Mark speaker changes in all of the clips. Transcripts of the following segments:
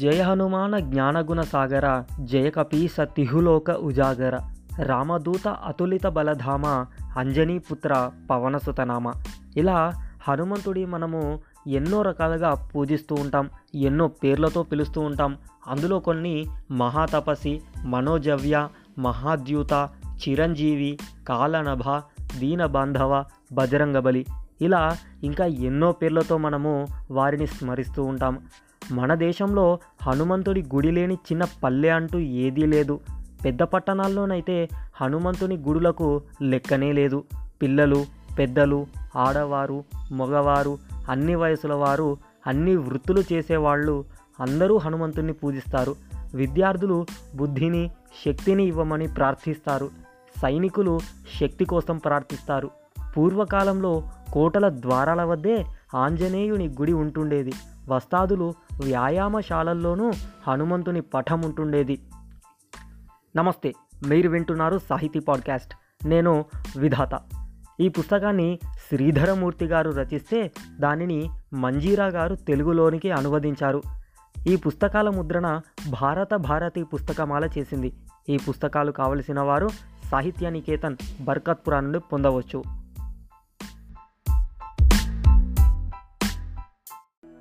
Speaker 1: జయ హనుమాన జ్ఞానగుణ సాగర జయ కపీస తిహులోక ఉజాగర రామదూత అతులిత బలధామ అంజనీపుత్ర పవనసుతనామ ఇలా హనుమంతుడి మనము ఎన్నో రకాలుగా పూజిస్తూ ఉంటాం ఎన్నో పేర్లతో పిలుస్తూ ఉంటాం. అందులో కొన్ని మహాతపసి మనోజవ్య మహాద్యూత చిరంజీవి కాలనభ దీనబాంధవ బజరంగబలి ఇలా ఇంకా ఎన్నో పేర్లతో మనము వారిని స్మరిస్తూ ఉంటాం. మన దేశంలో హనుమంతుడి గుడి లేని చిన్న పల్లె అంటూ ఏదీ లేదు. పెద్ద పట్టణాల్లోనైతే హనుమంతుని గుడులకు లెక్కనే లేదు. పిల్లలు పెద్దలు ఆడవారు మగవారు అన్ని వయసుల వారు అన్ని వృత్తులు చేసేవాళ్ళు అందరూ హనుమంతుణ్ణి పూజిస్తారు. విద్యార్థులు బుద్ధిని శక్తిని ఇవ్వమని ప్రార్థిస్తారు. సైనికులు శక్తి కోసం ప్రార్థిస్తారు. పూర్వకాలంలో కోటల ద్వారాల వద్దే ఆంజనేయుని గుడి ఉంటుండేది. వస్తాదులు వ్యాయామశాలల్లోనూ హనుమంతుని పఠం ఉంటుండేది నమస్తే మీరు వింటున్నారు సాహితీ పాడ్కాస్ట్. నేను విధాత. ఈ పుస్తకాన్ని శ్రీధరమూర్తి గారు రచిస్తే దానిని మంజీరా గారు తెలుగులోనికి అనువదించారు. ఈ పుస్తకాల ముద్రణ భారత భారతి పుస్తకమాల చేసింది. ఈ పుస్తకాలు కావలసిన వారు సాహిత్య నికేతన్ బర్కత్పురా నుండి పొందవచ్చు.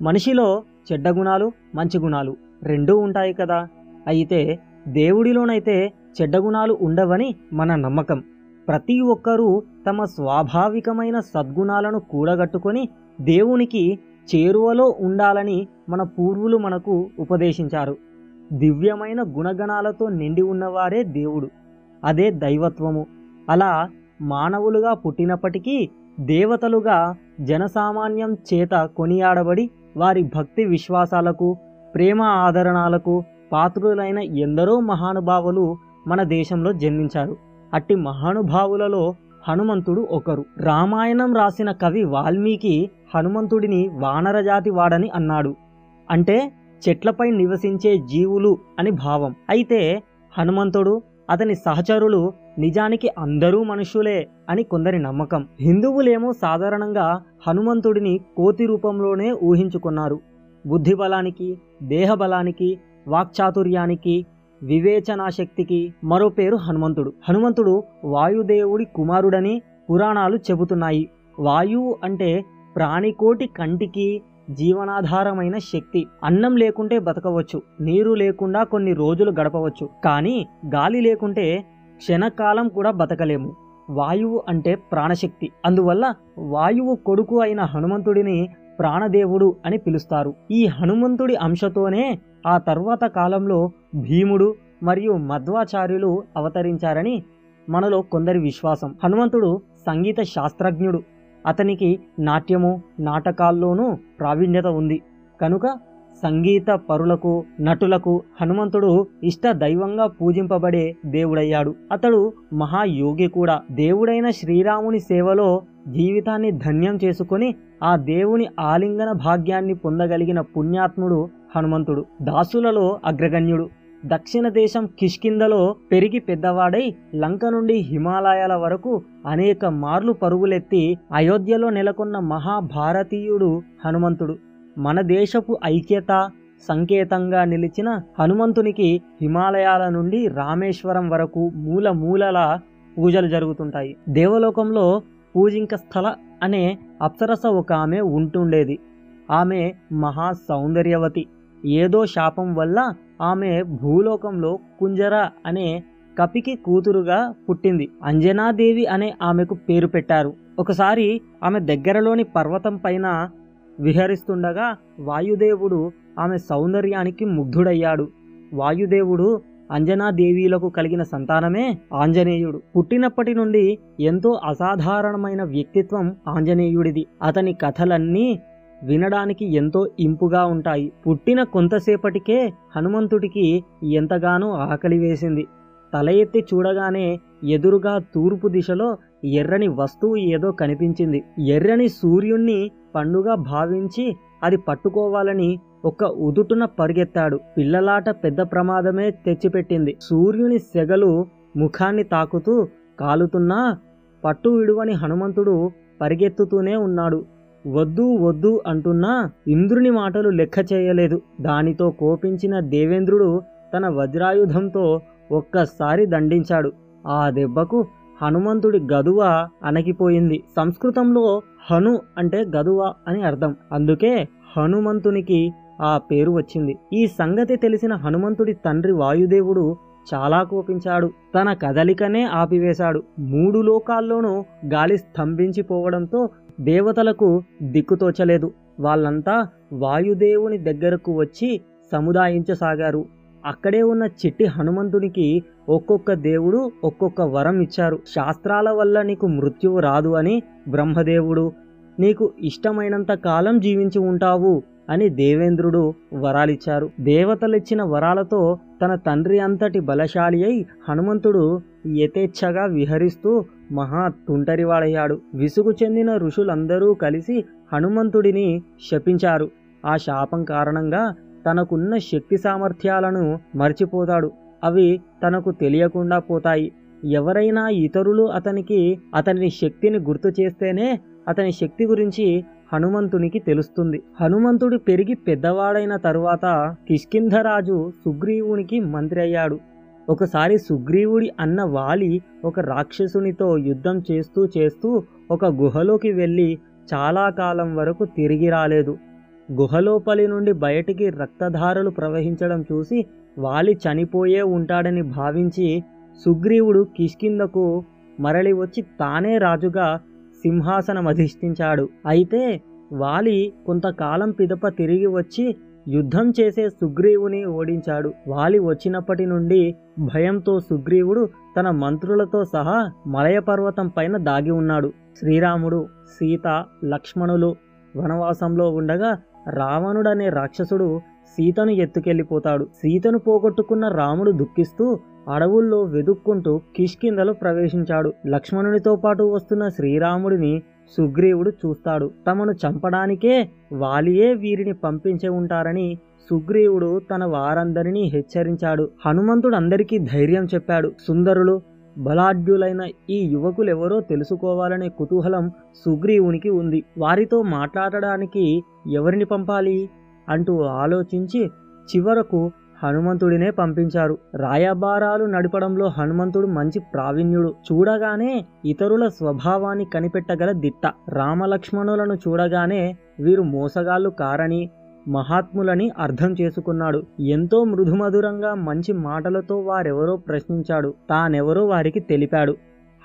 Speaker 1: మనిషిలో చెడ్డ గుణాలు మంచి గుణాలు రెండూ ఉంటాయి కదా. అయితే దేవుడిలోనైతే చెడ్డ గుణాలు ఉండవని మన నమ్మకం. ప్రతి ఒక్కరూ తమ స్వాభావికమైన సద్గుణాలను కూడగట్టుకొని దేవునికి చేరువలో ఉండాలని మన పూర్వులు మనకు ఉపదేశించారు. దివ్యమైన గుణగణాలతో నిండి ఉన్నవారే దేవుడు. అదే దైవత్వము. అలా మానవులుగా పుట్టినప్పటికీ దేవతలుగా జనసామాన్యం చేత కొనియాడబడి వారి భక్తి విశ్వాసాలకు ప్రేమ ఆదరణాలకు పాత్రులైన ఎందరో మహానుభావులు మన దేశంలో జన్మించారు. అట్టి మహానుభావులలో హనుమంతుడు ఒకరు. రామాయణం రాసిన కవి వాల్మీకి హనుమంతుడిని వానరజాతి వాడని అన్నాడు. అంటే చెట్లపై నివసించే జీవులు అని భావం. అయితే హనుమంతుడు అతని సహచరులు నిజానికి అందరూ మనుషులే అని కొందరి నమ్మకం. హిందువులేమో సాధారణంగా హనుమంతుడిని కోతి రూపంలోనే ఊహించుకున్నారు. బుద్ధి బలానికి వాక్చాతుర్యానికి వివేచనాశక్తికి మరో పేరు హనుమంతుడు. హనుమంతుడు వాయుదేవుడి కుమారుడని పురాణాలు చెబుతున్నాయి. వాయువు అంటే ప్రాణికోటి కంటికి జీవనాధారమైన శక్తి. అన్నం లేకుంటే బతకవచ్చు. నీరు లేకుండా కొన్ని రోజులు గడపవచ్చు. కానీ గాలి లేకుంటే క్షణకాలం కూడా బతకలేము. వాయువు అంటే ప్రాణశక్తి. అందువల్ల వాయువు కొడుకు అయిన హనుమంతుడిని ప్రాణదేవుడు అని పిలుస్తారు. ఈ హనుమంతుడి అంశతోనే ఆ తర్వాత కాలంలో భీముడు మరియు మధ్వాచార్యులు అవతరించారని మనలో కొందరి విశ్వాసం. హనుమంతుడు సంగీత శాస్త్రజ్ఞుడు. అతనికి నాట్యము నాటకాల్లోనూ ప్రావీణ్యత ఉంది. కనుక సంగీత పరులకు నటులకు హనుమంతుడు ఇష్ట దైవంగా పూజింపబడే దేవుడయ్యాడు. అతడు మహాయోగి కూడా. దేవుడైన శ్రీరాముని సేవలో జీవితాన్ని ధన్యం చేసుకొని ఆ దేవుని ఆలింగన భాగ్యాన్ని పొందగలిగిన పుణ్యాత్ముడు హనుమంతుడు. దాసులలో అగ్రగణ్యుడు. దక్షిణ దేశం కిష్కిందలో పెరిగి పెద్దవాడై లంక నుండి హిమాలయాల వరకు అనేక మార్లు పరుగులెత్తి అయోధ్యలో నెలకొన్న మహాభారతీయుడు హనుమంతుడు. మన దేశపు ఐక్యత సంకేతంగా నిలిచిన హనుమంతునికి హిమాలయాల నుండి రామేశ్వరం వరకు మూల మూలల పూజలు జరుగుతుంటాయి. దేవలోకంలో పూజింక స్థల అనే అప్సరస ఒక ఆమె ఉంటుండేది. ఆమె మహా సౌందర్యవతి. ఏదో శాపం వల్ల ఆమె భూలోకంలో కుంజర అనే కపికి కూతురుగా పుట్టింది. అంజనాదేవి అనే ఆమెకు పేరు పెట్టారు. ఒకసారి ఆమె దగ్గరలోని పర్వతం పైన విహరిస్తుండగా వాయుదేవుడు ఆమె సౌందర్యానికి ముగ్ధుడయ్యాడు. వాయుదేవుడు అంజనాదేవీలకు కలిగిన సంతానమే ఆంజనేయుడు. పుట్టినప్పటి నుండి ఎంతో అసాధారణమైన వ్యక్తిత్వం ఆంజనేయుడిది. అతని కథలన్నీ వినడానికి ఎంతో ఇంపుగా ఉంటాయి. పుట్టిన కొంతసేపటికే హనుమంతుడికి ఎంతగానో ఆకలి వేసింది. తల ఎత్తి చూడగానే ఎదురుగా తూర్పు దిశలో ఎర్రని వస్తువు ఏదో కనిపించింది. ఎర్రని సూర్యుణ్ణి పండుగ భావించి అది పట్టుకోవాలని ఒక ఉదుటున పరిగెత్తాడు. పిల్లలాట పెద్ద ప్రమాదమే తెచ్చిపెట్టింది. సూర్యుని సెగలు ముఖాన్ని తాకుతూ కాలుతున్నా పట్టు విడువని హనుమంతుడు పరిగెత్తుతూనే ఉన్నాడు. వద్దు వద్దు అంటున్నా ఇంద్రుని మాటలు లెక్క చేయలేదు. దానితో కోపించిన దేవేంద్రుడు తన వజ్రాయుధంతో ఒక్కసారి దండించాడు. ఆ దెబ్బకు హనుమంతుడి గదువ అణగిపోయింది సంస్కృతంలో హను అంటే గదువ అని అర్థం. అందుకే హనుమంతునికి ఆ పేరు వచ్చింది. ఈ సంగతి తెలిసిన హనుమంతుడి తండ్రి వాయుదేవుడు చాలా కోపించాడు. తన కదలికనే ఆపివేశాడు. మూడు లోకాల్లోనూ గాలి స్తంభించిపోవడంతో దేవతలకు దిక్కుతోచలేదు వాళ్ళంతా వాయుదేవుని దగ్గరకు వచ్చి సముదాయించసాగారు. అక్కడే ఉన్న చిట్టి హనుమంతునికి ఒక్కొక్క దేవుడు ఒక్కొక్క వరం ఇచ్చారు. శాస్త్రాల వల్ల నీకు మృత్యువు రాదు అని బ్రహ్మదేవుడు నీకు ఇష్టమైనంత కాలం జీవించి ఉంటావు. అని దేవేంద్రుడు వరాలిచ్చారు. దేవతలిచ్చిన వరాలతో తన తండ్రి అంతటి బలశాలి అయి హనుమంతుడు యథేచ్ఛగా విహరిస్తూ మహా తుంటరివాడయ్యాడు. విసుగు చెందిన ఋషులందరూ కలిసి హనుమంతుడిని శపించారు. ఆ శాపం కారణంగా తనకున్న శక్తి సామర్థ్యాలను మర్చిపోతాడు. అవి తనకు తెలియకుండా పోతాయి. ఎవరైనా ఇతరులు అతనికి అతని శక్తిని గుర్తు చేస్తేనే అతని శక్తి గురించి హనుమంతునికి తెలుస్తుంది. హనుమంతుడు పెరిగి పెద్దవాడైన తరువాత కిష్కింధరాజు సుగ్రీవునికి మంత్రి అయ్యాడు. ఒకసారి సుగ్రీవుడి అన్న వాలి ఒక రాక్షసునితో యుద్ధం చేస్తూ చేస్తూ ఒక గుహలోకి వెళ్ళి చాలా కాలం వరకు తిరిగి రాలేదు. గుహలోపలి నుండి బయటికి రక్తధారలు ప్రవహించడం చూసి వాలి చనిపోయే ఉంటాడని భావించి సుగ్రీవుడు కిష్కిందకు మరలి వచ్చి తానే రాజుగా సింహాసనం అధిష్ఠించాడు అయితే వాలి కొంతకాలం పిదప తిరిగి వచ్చి యుద్ధం చేసే సుగ్రీవుని ఓడించాడు. వాలి వచ్చినప్పటి నుండి భయంతో సుగ్రీవుడు తన మంత్రులతో సహా మలయ పర్వతం పైన దాగి ఉన్నాడు. శ్రీరాముడు సీత లక్ష్మణులు వనవాసంలో ఉండగా రావణుడనే రాక్షసుడు సీతను ఎత్తుకెళ్ళిపోతాడు. సీతను పోగొట్టుకున్న రాముడు దుఃఖిస్తూ అడవుల్లో వెదుక్కుంటూ కిష్కిందలో ప్రవేశించాడు. లక్ష్మణునితో పాటు వస్తున్న శ్రీరాముడిని సుగ్రీవుడు చూస్తాడు. తమను చంపడానికే వాలియే వీరిని పంపించే ఉంటారని సుగ్రీవుడు తన వారందరినీ హెచ్చరించాడు. హనుమంతుడు అందరికీ ధైర్యం చెప్పాడు. సుందరులు బలాఢ్యులైన ఈ యువకులెవరో తెలుసుకోవాలనే కుతూహలం సుగ్రీవునికి ఉంది. వారితో మాట్లాడడానికి ఎవరిని పంపాలి? అంటూ ఆలోచించి చివరకు హనుమంతుడినే పంపించారు. రాయబారాలు నడపడంలో హనుమంతుడు మంచి ప్రావీణ్యుడు. చూడగానే ఇతరుల స్వభావాన్ని కనిపెట్టగల దిట్ట. రామలక్ష్మణులను చూడగానే వీరు మోసగాళ్ళు కారని మహాత్ములని అర్థం చేసుకున్నాడు. ఎంతో మృదుమధురంగా మంచి మాటలతో వారెవరో ప్రశ్నించాడు. తానెవరో వారికి తెలిపాడు.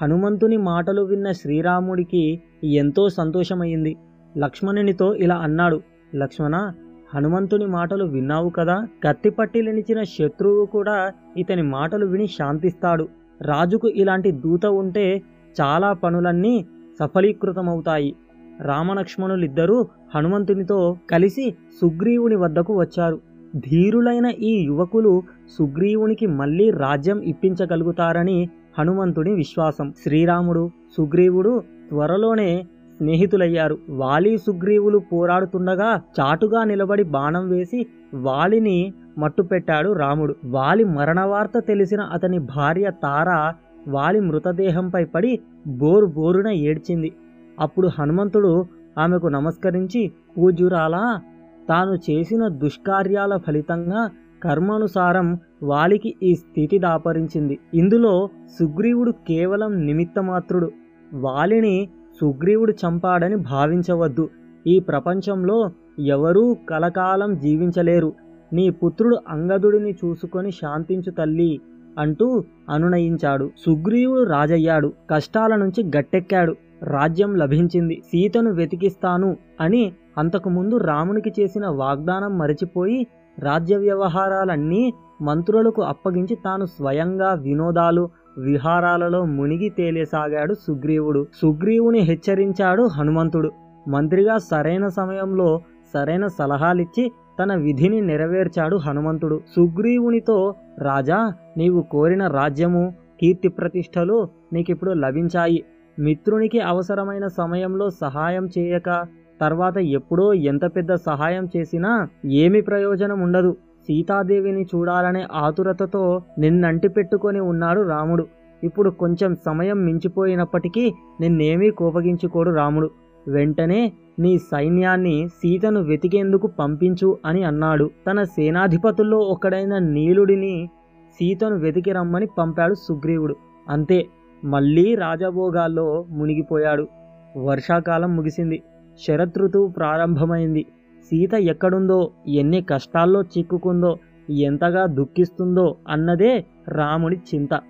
Speaker 1: హనుమంతుని మాటలు విన్న శ్రీరాముడికి ఎంతో సంతోషమైంది లక్ష్మణునితో ఇలా అన్నాడు. లక్ష్మణ హనుమంతుని మాటలు విన్నావు కదా? కత్తిపట్టి నిలిచిన శత్రువు కూడా ఇతని మాటలు విని శాంతిస్తాడు. రాజుకు ఇలాంటి దూత ఉంటే చాలా పనులన్నీ సఫలీకృతమవుతాయి. రామలక్ష్మణులిద్దరూ హనుమంతునితో కలిసి సుగ్రీవుని వద్దకు వచ్చారు. ధీరులైన ఈ యువకులు సుగ్రీవునికి మళ్ళీ రాజ్యం ఇప్పించగలుగుతారని హనుమంతుని విశ్వాసం. శ్రీరాముడు సుగ్రీవుడు త్వరలోనే స్నేహితులయ్యారు. వాలి సుగ్రీవులు పోరాడుతుండగా చాటుగా నిలబడి బాణం వేసి వాలిని మట్టుపెట్టాడు రాముడు. వాలి మరణవార్త తెలిసిన అతని భార్య తార వాలి మృతదేహంపై పడి బోరు బోరున ఏడ్చింది. అప్పుడు హనుమంతుడు ఆమెకు నమస్కరించి పూజురాలా తాను చేసిన దుష్కార్యాల ఫలితంగా కర్మానుసారం వాలికి ఈ స్థితి దాపరించింది. ఇందులో సుగ్రీవుడు కేవలం నిమిత్తమాత్రుడు. వాలిని సుగ్రీవుడు చంపాడని భావించవద్దు. ఈ ప్రపంచంలో ఎవరూ కలకాలం జీవించలేరు. నీ పుత్రుడు అంగదుడిని చూసుకొని శాంతించు తల్లి అంటూ అనునయించాడు. సుగ్రీవుడు రాజయ్యాడు. కష్టాల నుంచి గట్టెక్కాడు. రాజ్యం లభించింది. సీతను వెతికిస్తాను అని అంతకుముందు రామునికి చేసిన వాగ్దానం మరిచిపోయి రాజ్య వ్యవహారాలన్నీ మంత్రులకు అప్పగించి తాను స్వయంగా వినోదాలు విహారాలలో మునిగి తేలేసాగాడు సుగ్రీవుడు. సుగ్రీవుని హెచ్చరించాడు హనుమంతుడు. మంత్రిగా సరైన సమయంలో సరైన సలహాలిచ్చి తన విధిని నెరవేర్చాడు హనుమంతుడు. సుగ్రీవునితో రాజా నీవు కోరిన రాజ్యము కీర్తి ప్రతిష్టలు నీకిప్పుడు లభించాయి. మిత్రునికి అవసరమైన సమయంలో సహాయం చేయక తర్వాత ఎప్పుడో ఎంత పెద్ద సహాయం చేసినా ఏమి ప్రయోజనం ఉండదు సీతాదేవిని చూడాలనే ఆతురతతో నిన్నంటి పెట్టుకొని ఉన్నాడు రాముడు. ఇప్పుడు కొంచెం సమయం మించిపోయినప్పటికీ నిన్నేమీ కోపగించుకోడు రాముడు. వెంటనే నీ సైన్యాన్ని సీతను వెతికేందుకు పంపించు అని అన్నాడు. తన సేనాధిపతుల్లో ఒకడైన నీలుడిని సీతను వెతికి రమ్మని పంపాడు సుగ్రీవుడు. అంతే మళ్ళీ రాజభోగాల్లో మునిగిపోయాడు. వర్షాకాలం ముగిసింది. శరదృతువు ప్రారంభమైంది. సీత ఎక్కడుందో ఎన్ని కష్టాల్లో చిక్కుకుందో ఎంతగా దుఃఖిస్తుందో అన్నదే రాముడి చింత.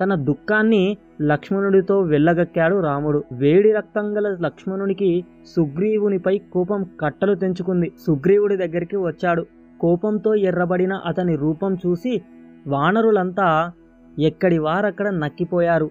Speaker 1: తన దుఃఖాన్ని లక్ష్మణుడితో వెళ్ళగక్కాడు రాముడు. వేడి రక్తం గల లక్ష్మణునికి సుగ్రీవునిపై కోపం కట్టలు తెంచుకుంది. సుగ్రీవుడి దగ్గరికి వచ్చాడు. కోపంతో ఎర్రబడిన అతని రూపం చూసి వానరులంతా ఎక్కడి వారక్కడ నక్కిపోయారు.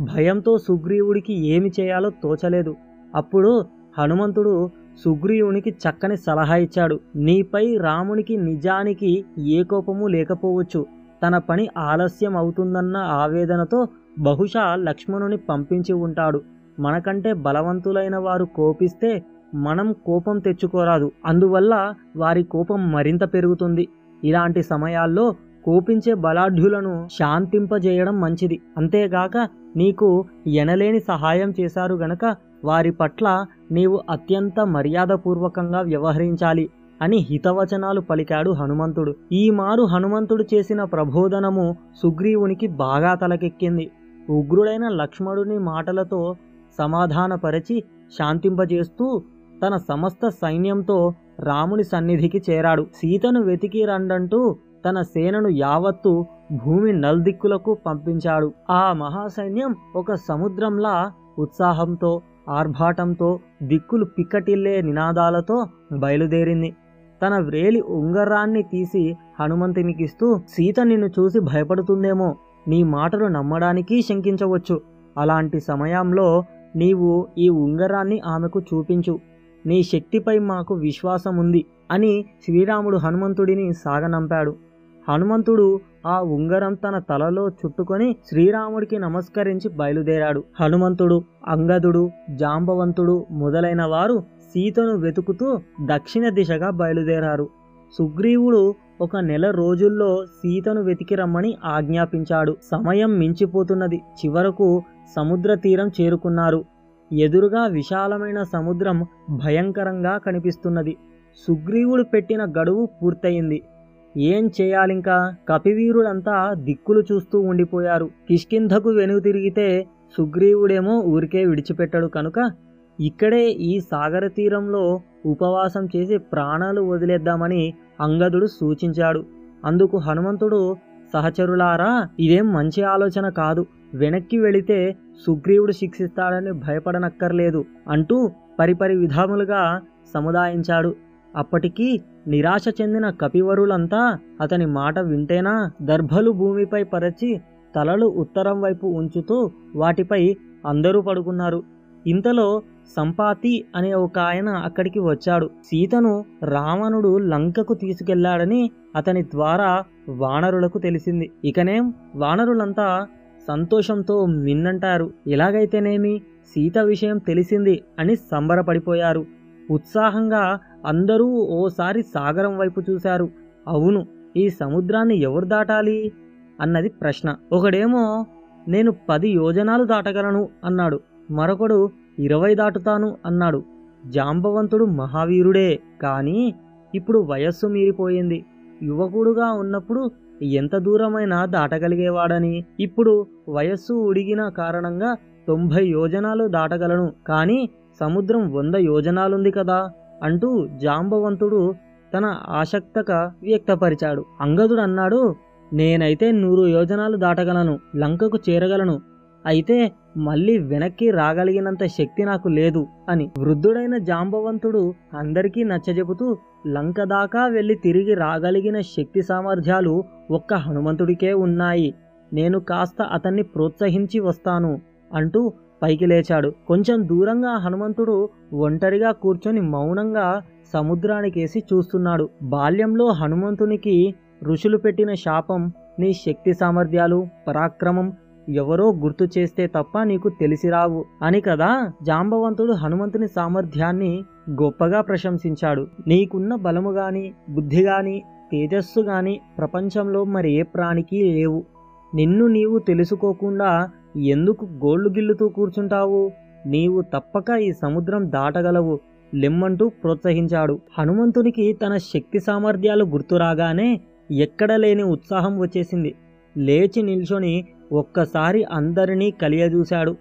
Speaker 1: భయంతో సుగ్రీవుడికి ఏమి చేయాలో తోచలేదు. అప్పుడు హనుమంతుడు సుగ్రీవునికి చక్కని సలహా ఇచ్చాడు. నీపై రామునికి నిజానికి ఏ కోపము లేకపోవచ్చు. తన పని ఆలస్యం అవుతుందన్న ఆవేదనతో బహుశా లక్ష్మణుని పంపించి ఉంటాడు. మనకంటే బలవంతులైన వారు కోపిస్తే మనం కోపం తెచ్చుకోరాదు. అందువల్ల వారి కోపం మరింత పెరుగుతుంది. ఇలాంటి సమయాల్లో కోపించే బలాఢ్యులను శాంతింపజేయడం మంచిది. అంతేగాక నీకు ఎనలేని సహాయం చేశారు గనక వారి పట్ల నీవు అత్యంత మర్యాదపూర్వకంగా వ్యవహరించాలి అని హితవచనాలు పలికాడు హనుమంతుడు. ఈ మారు హనుమంతుడు చేసిన ప్రబోధనము సుగ్రీవునికి బాగా తలకెక్కింది. ఉగ్రుడైన లక్ష్మణుని మాటలతో సమాధానపరచి శాంతింపజేస్తూ తన సమస్త సైన్యంతో రాముని సన్నిధికి చేరాడు. సీతను వెతికి రండంటూ తన సేనను యావత్తు భూమి నల్దిక్కులకు పంపించాడు. ఆ మహాసైన్యం ఒక సముద్రంలా ఉత్సాహంతో ఆర్భాటంతో దిక్కులు పిక్కటిల్లే నినాదాలతో బయలుదేరింది. తన వ్రేలి ఉంగరాన్ని తీసి హనుమంతునికిస్తూ సీత నిన్ను చూసి భయపడుతుందేమో నీ మాటలు నమ్మడానికి శంకించవచ్చు. అలాంటి సమయంలో నీవు ఈ ఉంగరాన్ని ఆమెకు చూపించు. నీ శక్తిపై మాకు విశ్వాసం ఉంది అని శ్రీరాముడు హనుమంతుడిని సాగనంపాడు. హనుమంతుడు ఆ ఉంగరం తన తలలో చుట్టుకొని శ్రీరాముడికి నమస్కరించి బయలుదేరాడు. హనుమంతుడు అంగదుడు జాంబవంతుడు మొదలైన వారు సీతను వెతుకుతూ దక్షిణ దిశగా బయలుదేరారు. సుగ్రీవుడు ఒక నెల రోజుల్లో సీతను వెతికి రమ్మని ఆజ్ఞాపించాడు. సమయం మించిపోతున్నది. చివరకు సముద్ర తీరం చేరుకున్నారు. ఎదురుగా విశాలమైన సముద్రం భయంకరంగా కనిపిస్తున్నది. సుగ్రీవుడు పెట్టిన గడువు పూర్తయింది. ఏం చేయాలింకా? కపివీరులంతా దిక్కులు చూస్తూ ఉండిపోయారు. కిష్కింధకు వెనుగు తిరిగితే సుగ్రీవుడేమో ఊరికే విడిచిపెట్టడు కనుక ఇక్కడే ఈ సాగర తీరంలో ఉపవాసం చేసి ప్రాణాలు వదిలేద్దామని అంగదుడు సూచించాడు. అందుకు హనుమంతుడు సహచరులారా ఇదేం మంచి ఆలోచన కాదు. వెనక్కి వెళితే సుగ్రీవుడు శిక్షిస్తాడని భయపడనక్కర్లేదు అంటూ పరిపరి విధాములుగా సముదాయించాడు. అప్పటికీ నిరాశ చెందిన కపివరులంతా అతని మాట వింటేనా దర్భలు భూమిపై పరచి తలలు ఉత్తరం వైపు ఉంచుతూ వాటిపై అందరూ పడుకున్నారు. ఇంతలో సంపాతి అనే ఒక ఆయన అక్కడికి వచ్చాడు. సీతను రావణుడు లంకకు తీసుకెళ్ళాడని అతని ద్వారా వానరులకు తెలిసింది. ఇకనేం వానరులంతా సంతోషంతో మిన్నంటారు. ఎలాగైతేనేమి? సీత విషయం తెలిసింది అని సంబరపడిపోయారు. ఉత్సాహంగా అందరూ ఓసారి సాగరం వైపు చూశారు. అవును ఈ సముద్రాన్ని ఎవరు దాటాలి? అన్నది ప్రశ్న. ఒకడేమో నేను పది యోజనాలు దాటగలను అన్నాడు. మరొకడు ఇరవై దాటుతాను అన్నాడు. జాంబవంతుడు మహావీరుడే కానీ ఇప్పుడు వయస్సు మీరిపోయింది. యువకుడుగా ఉన్నప్పుడు ఎంత దూరమైనా దాటగలిగేవాడని. ఇప్పుడు వయస్సు ఉడిగిన కారణంగా తొంభై యోజనాలు దాటగలను. కానీ సముద్రం వంద యోజనాలుంది కదా. అంటూ జాంబవంతుడు తన ఆసక్తక వ్యక్తపరిచాడు. అంగదుడు అన్నాడు నేనైతే నూరు యోజనాలు దాటగలను లంకకు చేరగలను అయితే మళ్ళీ వెనక్కి రాగలిగినంత శక్తి నాకు లేదు అని. వృద్ధుడైన జాంబవంతుడు అందరికీ నచ్చజెబుతూ లంక దాకా వెళ్ళి తిరిగి రాగలిగిన శక్తి సామర్థ్యాలు ఒక్క హనుమంతుడికే ఉన్నాయి. నేను కాస్త అతన్ని ప్రోత్సహించి వస్తాను అంటూ పైకి లేచాడు. కొంచెం దూరంగా హనుమంతుడు ఒంటరిగా కూర్చొని మౌనంగా సముద్రానికేసి చూస్తున్నాడు. బాల్యంలో హనుమంతునికి ఋషులు పెట్టిన శాపం నీ శక్తి సామర్థ్యాలు పరాక్రమం ఎవరో గుర్తు చేస్తే తప్ప నీకు తెలిసిరావు అని కదా? జాంబవంతుడు హనుమంతుని సామర్థ్యాన్ని గొప్పగా ప్రశంసించాడు. నీకున్న బలము గాని బుద్ధి గాని తేజస్సు గాని ప్రపంచంలో మరి ఏ ప్రాణికి లేవు. నిన్ను నీవు తెలుసుకోకుండా ఎందుకు గోళ్ళు గిల్లుతూ కూర్చుంటావు? నీవు తప్పక ఈ సముద్రం దాటగలవు లెమ్మంటూ ప్రోత్సహించాడు. హనుమంతునికి తన శక్తి సామర్థ్యాలు గుర్తురాగానే ఎక్కడ లేని ఉత్సాహం వచ్చేసింది. లేచి నిల్చొని ఒక్కసారి అందరినీ కలియజూశాడు.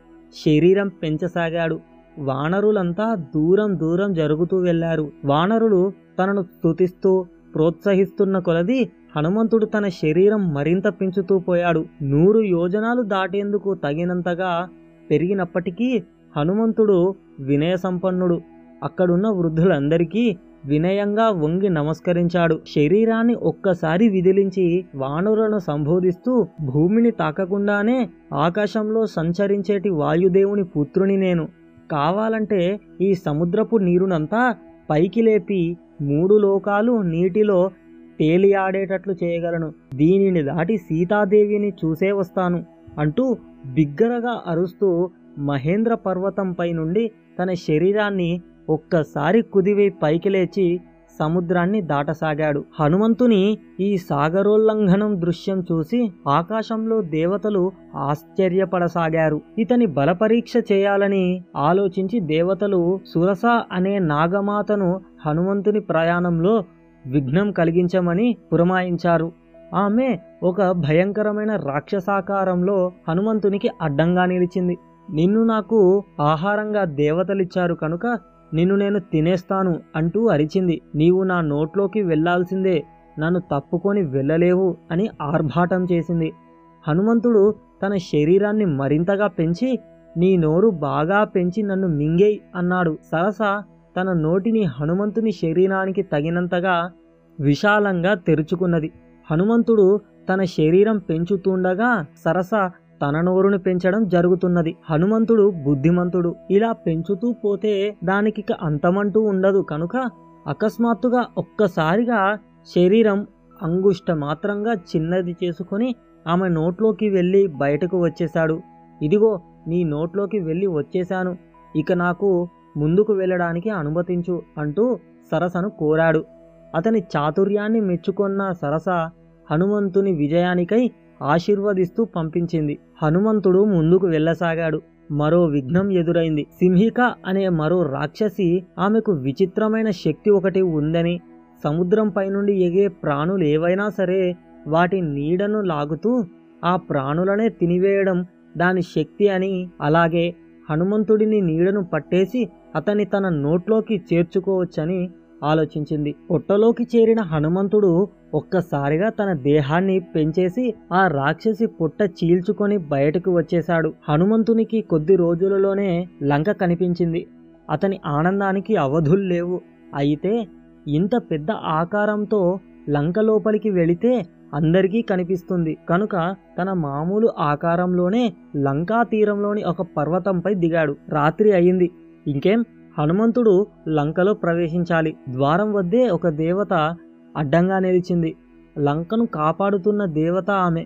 Speaker 1: శరీరం పెంచసాగాడు. వానరులంతా దూరం దూరం జరుగుతూ వెళ్ళారు. వానరులు తనను స్తుతిస్తూ ప్రోత్సహిస్తున్న కొలది హనుమంతుడు తన శరీరం మరింత పెంచుతూ పోయాడు. నూరు యోజనాలు దాటేందుకు తగినంతగా పెరిగినప్పటికీ హనుమంతుడు వినయ సంపన్నుడు. అక్కడున్న వృద్ధులందరికీ వినయంగా వంగి నమస్కరించాడు. శరీరాన్ని ఒక్కసారి విదిలించి వానరులను సంబోధిస్తూ భూమిని తాకకుండానే ఆకాశంలో సంచరించేటి వాయుదేవుని పుత్రుని నేను. కావాలంటే ఈ సముద్రపు నీరునంతా పైకి లేపి మూడు లోకాలు నీటిలో తేలియాడేటట్లు చేయగలను. దీనిని దాటి సీతాదేవిని చూసే వస్తాను అంటూ బిగ్గరగా అరుస్తూ మహేంద్ర పర్వతంపై నుండి తన శరీరాన్ని ఒక్కసారి కుదివై పైకి లేచి సముద్రాన్ని దాటసాగాడు. హనుమంతుని ఈ సాగరోల్లంఘనం దృశ్యం చూసి ఆకాశంలో దేవతలు ఆశ్చర్యపడసాగారు. ఇతని బలపరీక్ష చేయాలని ఆలోచించి దేవతలు సురస అనే నాగమాతను హనుమంతుని ప్రయాణంలో విఘ్నం కలిగించమని పురమాయించారు. ఆమె ఒక భయంకరమైన రాక్షసాకారంలో హనుమంతునికి అడ్డంగా నిలిచింది. నిన్ను నాకు ఆహారంగా దేవతలిచ్చారు కనుక నిన్ను నేను తినేస్తాను అంటూ అరిచింది. నీవు నా నోట్లోకి వెళ్ళాల్సిందే. నన్ను తప్పుకొని వెళ్ళలేవు అని ఆర్భాటం చేసింది. హనుమంతుడు తన శరీరాన్ని మరింతగా పెంచి నీ నోరు బాగా పెంచి నన్ను మింగేయ్ అన్నాడు. సరస తన నోటిని హనుమంతుని శరీరానికి తగినంతగా విశాలంగా తెరుచుకున్నది. హనుమంతుడు తన శరీరం పెంచుతుండగా సరస తన నోరుని పెంచడం జరుగుతున్నది. హనుమంతుడు బుద్ధిమంతుడు. ఇలా పెంచుతూ పోతే దానికి అంతమంటూ ఉండదు. కనుక అకస్మాత్తుగా ఒక్కసారిగా శరీరం అంగుష్ట మాత్రంగా చిన్నది చేసుకొని ఆమె నోట్లోకి వెళ్ళి బయటకు వచ్చేశాడు. ఇదిగో నీ నోట్లోకి వెళ్ళి వచ్చేశాను. ఇక నాకు ముందుకు వెళ్ళడానికి అనుమతించు అంటూ సరసను కోరాడు. అతని చాతుర్యాన్ని మెచ్చుకున్న సరస హనుమంతుని విజయానికై ఆశీర్వదిస్తూ పంపించింది. హనుమంతుడు ముందుకు వెళ్ళసాగాడు. మరో విఘ్నం ఎదురైంది. సింహిక అనే మరో రాక్షసి ఆమెకు విచిత్రమైన శక్తి ఒకటి ఉందని సముద్రంపై నుండి ఎగే ప్రాణులు ఏవైనా సరే వాటి నీడను లాగుతూ ఆ ప్రాణులనే తినివేయడం దాని శక్తి అని అలాగే హనుమంతుడిని నీడను పట్టేసి అతన్ని తన నోట్లోకి చేర్చుకోవచ్చని ఆలోచించింది. పొట్టలోకి చేరిన హనుమంతుడు ఒక్కసారిగా తన దేహాన్ని పెంచేసి ఆ రాక్షసి పొట్ట చీల్చుకొని బయటకు వచ్చేశాడు. హనుమంతునికి కొద్ది రోజులలోనే లంక కనిపించింది. అతని ఆనందానికి అవధులు లేవు. అయితే ఇంత పెద్ద ఆకారంతో లంక లోపలికి వెళితే అందరికీ కనిపిస్తుంది. కనుక తన మామూలు ఆకారంలోనే లంకా తీరంలోని ఒక పర్వతంపై దిగాడు. రాత్రి అయింది. ఇంకేం? హనుమంతుడు లంకలో ప్రవేశించాలి. ద్వారం వద్దే ఒక దేవత అడ్డంగా నిలిచింది. లంకను కాపాడుతున్న దేవత ఆమె.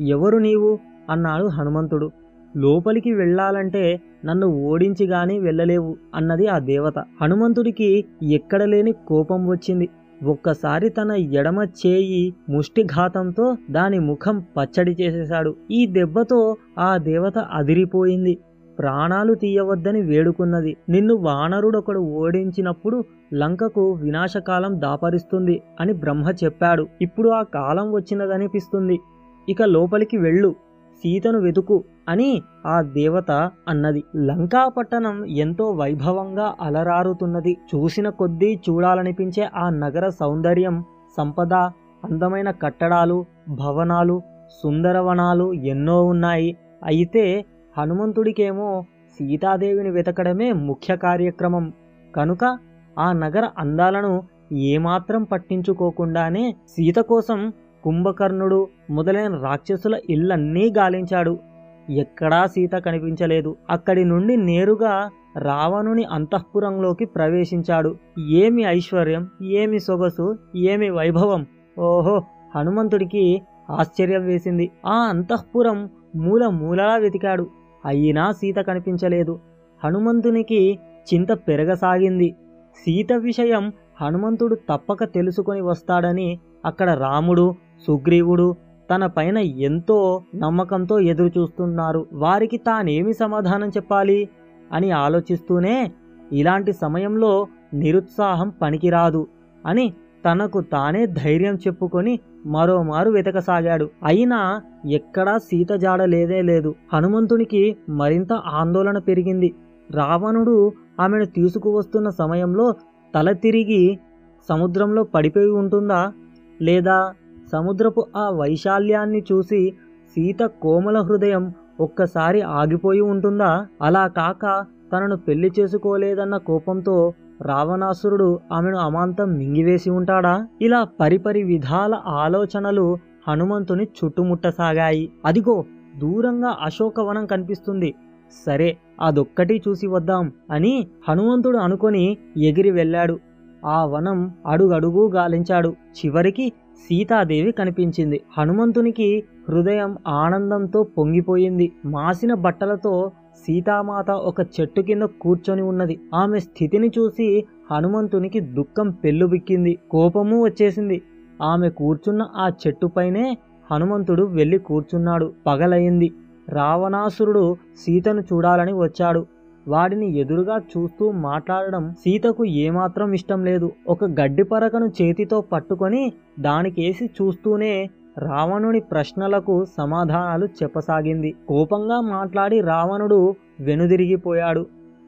Speaker 1: ఎవరు నీవు? అన్నాడు హనుమంతుడు. లోపలికి వెళ్ళాలంటే నన్ను ఓడించి గాని వెళ్ళలేవు అన్నది ఆ దేవత. హనుమంతుడికి ఎక్కడలేని కోపం వచ్చింది. ఒక్కసారి తన ఎడమ చేయి ముష్టిఘాతంతో దాని ముఖం పచ్చడి చేసేశాడు. ఈ దెబ్బతో ఆ దేవత అదిరిపోయింది. ప్రాణాలు తీయవద్దని వేడుకున్నది. నిన్ను వానరుడొకడు ఓడించినప్పుడు లంకకు వినాశకాలం దాపరిస్తుంది అని బ్రహ్మ చెప్పాడు. ఇప్పుడు ఆ కాలం వచ్చినదనిపిస్తుంది. ఇక లోపలికి వెళ్ళు సీతను వెతుకు అని ఆ దేవత అన్నది. లంకా పట్టణం ఎంతో వైభవంగా అలరారుతున్నది. చూసిన కొద్దీ చూడాలనిపించే ఆ నగర సౌందర్యం సంపద అందమైన కట్టడాలు భవనాలు సుందరవనాలు ఎన్నో ఉన్నాయి. అయితే హనుమంతుడికేమో సీతాదేవిని వెతకడమే ముఖ్య కార్యక్రమం. కనుక ఆ నగర అందాలను ఏమాత్రం పట్టించుకోకుండానే సీత కోసం కుంభకర్ణుడు మొదలైన రాక్షసుల ఇళ్ళన్నీ గాలించాడు. ఎక్కడా సీత కనిపించలేదు. అక్కడి నుండి నేరుగా రావణుని అంతఃపురంలోకి ప్రవేశించాడు. ఏమి ఐశ్వర్యం ఏమి సొగసు ఏమి వైభవం. ఓహో హనుమంతుడికి ఆశ్చర్యం వేసింది. ఆ అంతఃపురం మూల మూలలా వెతికాడు. అయినా సీత కనిపించలేదు. హనుమంతునికి చింత పెరగసాగింది. సీత విషయం హనుమంతుడు తప్పక తెలుసుకొని వస్తాడని అక్కడ రాముడు సుగ్రీవుడు తన పైన ఎంతో నమ్మకంతో ఎదురుచూస్తున్నారు. వారికి తానేమి సమాధానం చెప్పాలి? అని ఆలోచిస్తూనే ఇలాంటి సమయంలో నిరుత్సాహం పనికిరాదు అని తనకు తానే ధైర్యం చెప్పుకొని మరోమారు వెతకసాగాడు. అయినా ఎక్కడా సీత జాడ లేదే లేదు. హనుమంతునికి మరింత ఆందోళన పెరిగింది. రావణుడు ఆమెను తీసుకువస్తున్న సమయంలో తల తిరిగి సముద్రంలో పడిపోయి ఉంటుందా? లేదా సముద్రపు ఆ వైశాల్యాన్ని చూసి సీత కోమల హృదయం ఒక్కసారి ఆగిపోయి ఉంటుందా? అలా కాక తనను పెళ్ళి చేసుకోలేదన్న కోపంతో రావణాసురుడు ఆమెను అమాంతం మింగివేసి ఉంటాడా? ఇలా పరిపరి విధాల ఆలోచనలు హనుమంతుని చుట్టుముట్టసాగాయి. అదిగో దూరంగా అశోకవనం కనిపిస్తుంది. సరే అదొక్కటి చూసి వద్దాం అని హనుమంతుడు అనుకొని ఎగిరి వెళ్ళాడు. ఆ వనం అడుగడుగు గాలించాడు. చివరికి సీతాదేవి కనిపించింది. హనుమంతునికి హృదయం ఆనందంతో పొంగిపోయింది. మాసిన బట్టలతో సీతామాత ఒక చెట్టు కింద కూర్చొని ఉన్నది. ఆమె స్థితిని చూసి హనుమంతునికి దుఃఖం పెళ్ళుబిక్కింది. కోపము వచ్చేసింది. ఆమె కూర్చున్న ఆ చెట్టుపైనే హనుమంతుడు వెళ్ళి కూర్చున్నాడు. పగలయింది. రావణాసురుడు సీతను చూడాలని వచ్చాడు. వాడిని ఎదురుగా చూస్తూ మాట్లాడడం సీతకు ఏమాత్రం ఇష్టం లేదు. ఒక గడ్డి పరకను చేతితో పట్టుకొని దానికేసి చూస్తూనే రావణుని ప్రశ్నలకు సమాధానాలు చెప్పసాగింది. కోపంగా మాట్లాడి రావణుడు వెనుదిరిగిపోయాడు.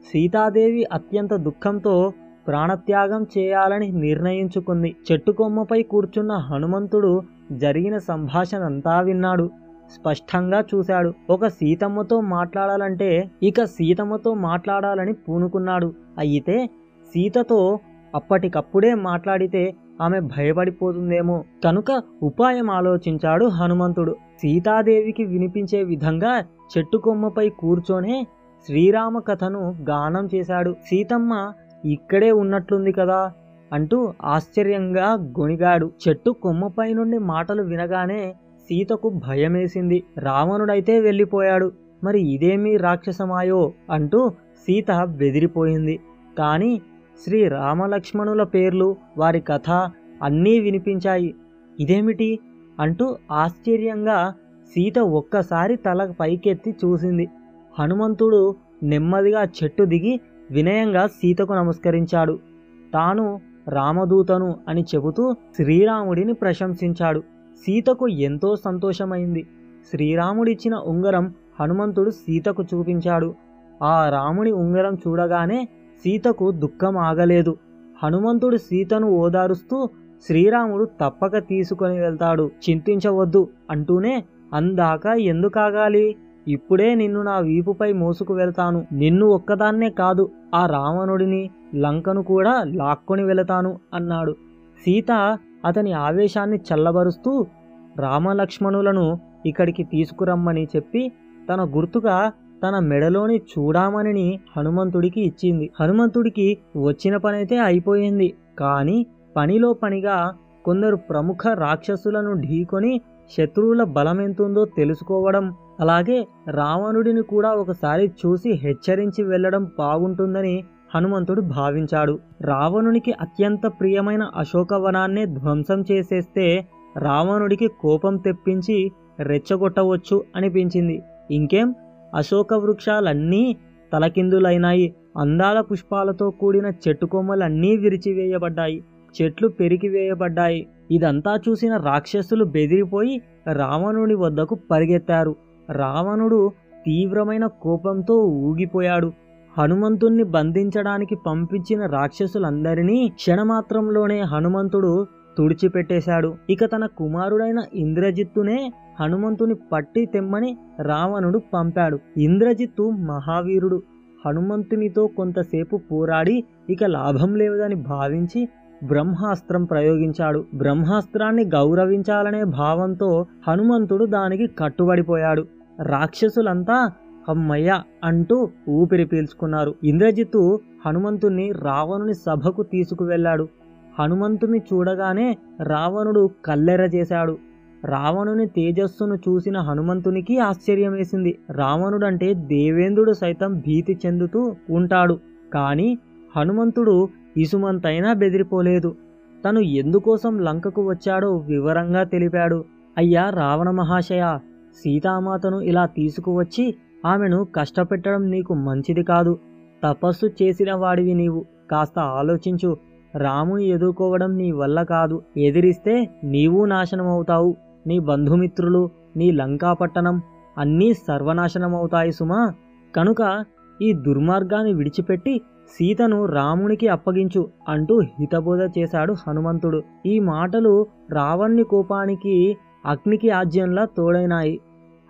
Speaker 1: సీతాదేవి అత్యంత దుఃఖంతో ప్రాణత్యాగం చేయాలని నిర్ణయించుకుంది. చెట్టు కొమ్మపై కూర్చున్న హనుమంతుడు జరిగిన సంభాషణ అంతా విన్నాడు. స్పష్టంగా చూశాడు. ఒక సీతమ్మతో మాట్లాడాలంటే ఇక సీతమ్మతో మాట్లాడాలని పూనుకున్నాడు. అయితే సీతతో అప్పటికప్పుడే మాట్లాడితే ఆమె భయపడిపోతుందేమో. కనుక ఉపాయం ఆలోచించాడు హనుమంతుడు. సీతాదేవికి వినిపించే విధంగా చెట్టు కొమ్మపై కూర్చొనే శ్రీరామ కథను గానం చేశాడు. సీతమ్మ ఇక్కడే ఉన్నట్లుంది కదా అంటూ ఆశ్చర్యంగా గొణిగాడు. చెట్టు కొమ్మపై నుండి మాటలు వినగానే సీతకు భయమేసింది. రావణుడైతే వెళ్ళిపోయాడు. మరి ఇదేమి రాక్షసమాయో అంటూ సీత బెదిరిపోయింది. కానీ శ్రీ రామలక్ష్మణుల పేర్లు వారి కథ అన్నీ వినిపించాయి. ఇదేమిటి? అంటూ ఆశ్చర్యంగా సీత ఒక్కసారి తల పైకెత్తి చూసింది. హనుమంతుడు నెమ్మదిగా చెట్టు దిగి వినయంగా సీతకు నమస్కరించాడు. తాను రామదూతను అని చెబుతూ శ్రీరాముడిని ప్రశంసించాడు. సీతకు ఎంతో సంతోషమైంది. శ్రీరాముడిచ్చిన ఉంగరం హనుమంతుడు సీతకు చూపించాడు. ఆ రాముడి ఉంగరం చూడగానే సీతకు దుఃఖం ఆగలేదు. హనుమంతుడు సీతను ఓదారుస్తూ శ్రీరాముడు తప్పక తీసుకొని వెళ్తాడు చింతించవద్దు అంటూనే అందాక ఎందుకాగాలి? ఇప్పుడే నిన్ను నా వీపుపై మోసుకు వెళ్తాను. నిన్ను ఒక్కదాన్నే కాదు ఆ రావణుడిని లంకను కూడా లాక్కొని వెళతాను అన్నాడు. సీత అతని ఆవేశాన్ని చల్లబరుస్తూ రామలక్ష్మణులను ఇక్కడికి తీసుకురమ్మని చెప్పి తన గుర్తుగా తన మెడలోని చూడామణిని హనుమంతుడికి ఇచ్చింది. హనుమంతుడికి వచ్చిన పనైతే అయిపోయింది. కానీ పనిలో పనిగా కొందరు ప్రముఖ రాక్షసులను ఢీకొని శత్రువుల బలమెంతుందో తెలుసుకోవడం అలాగే రావణుడిని కూడా ఒకసారి చూసి హెచ్చరించి వెళ్ళడం బాగుంటుందని హనుమంతుడు భావించాడు. రావణునికి అత్యంత ప్రియమైన అశోకవనాన్నే ధ్వంసం చేసేస్తే రావణుడికి కోపం తెప్పించి రెచ్చగొట్టవచ్చు అనిపించింది. ఇంకేం? అశోక వృక్షాలన్నీ తలకిందులైనాయి. అందాల పుష్పాలతో కూడిన చెట్టు కొమ్మలన్నీ విరిచివేయబడ్డాయి. చెట్లు పెరిగివేయబడ్డాయి ఇదంతా చూసిన రాక్షసులు బెదిరిపోయి రావణుడి వద్దకు పరిగెత్తారు. రావణుడు తీవ్రమైన కోపంతో ఊగిపోయాడు. హనుమంతుణ్ణి బంధించడానికి పంపించిన రాక్షసులందరినీ క్షణమాత్రంలోనే హనుమంతుడు తుడిచిపెట్టేశాడు. ఇక తన కుమారుడైన ఇంద్రజిత్తునే హనుమంతుని పట్టి తెమ్మని రావణుడు పంపాడు. ఇంద్రజిత్తు మహావీరుడు. హనుమంతునితో కొంతసేపు పోరాడి ఇక లాభం లేదని భావించి బ్రహ్మాస్త్రం ప్రయోగించాడు. బ్రహ్మాస్త్రాన్ని గౌరవించాలనే భావంతో హనుమంతుడు దానికి కట్టుబడిపోయాడు. రాక్షసులంతా అమ్మయ్య అంటూ ఊపిరి పీల్చుకున్నారు. ఇంద్రజిత్తు హనుమంతుణ్ణి రావణుని సభకు తీసుకువెళ్ళాడు. హనుమంతుని చూడగానే రావణుడు కల్లెర చేశాడు. రావణుని తేజస్సును చూసిన హనుమంతునికి ఆశ్చర్యం వేసింది. రావణుడంటే దేవేంద్రుడు సైతం భీతి చెందుతూ ఉంటాడు. కానీ హనుమంతుడు ఇసుమంతైనా బెదిరిపోలేదు. తను ఎందుకోసం లంకకు వచ్చాడో వివరంగా తెలిపాడు. అయ్యా రావణ మహాశయ సీతామాతను ఇలా తీసుకువచ్చి ఆమెను కష్టపెట్టడం నీకు మంచిది కాదు. తపస్సు చేసిన వాడివి నీవు. కాస్త ఆలోచించు. రాముని ఎదుర్కోవడం నీ వల్ల కాదు. ఎదిరిస్తే నీవు నాశనమవుతావు. నీ బంధుమిత్రులు నీ లంకాపట్టణం అన్నీ సర్వనాశనమవుతాయి సుమా. కనుక ఈ దుర్మార్గాన్ని విడిచిపెట్టి సీతను రామునికి అప్పగించు అంటూ హితబోధ చేశాడు హనుమంతుడు. ఈ మాటలు రావణ్ణి కోపానికి అగ్నికి ఆజ్యంలా తోడైనాయి.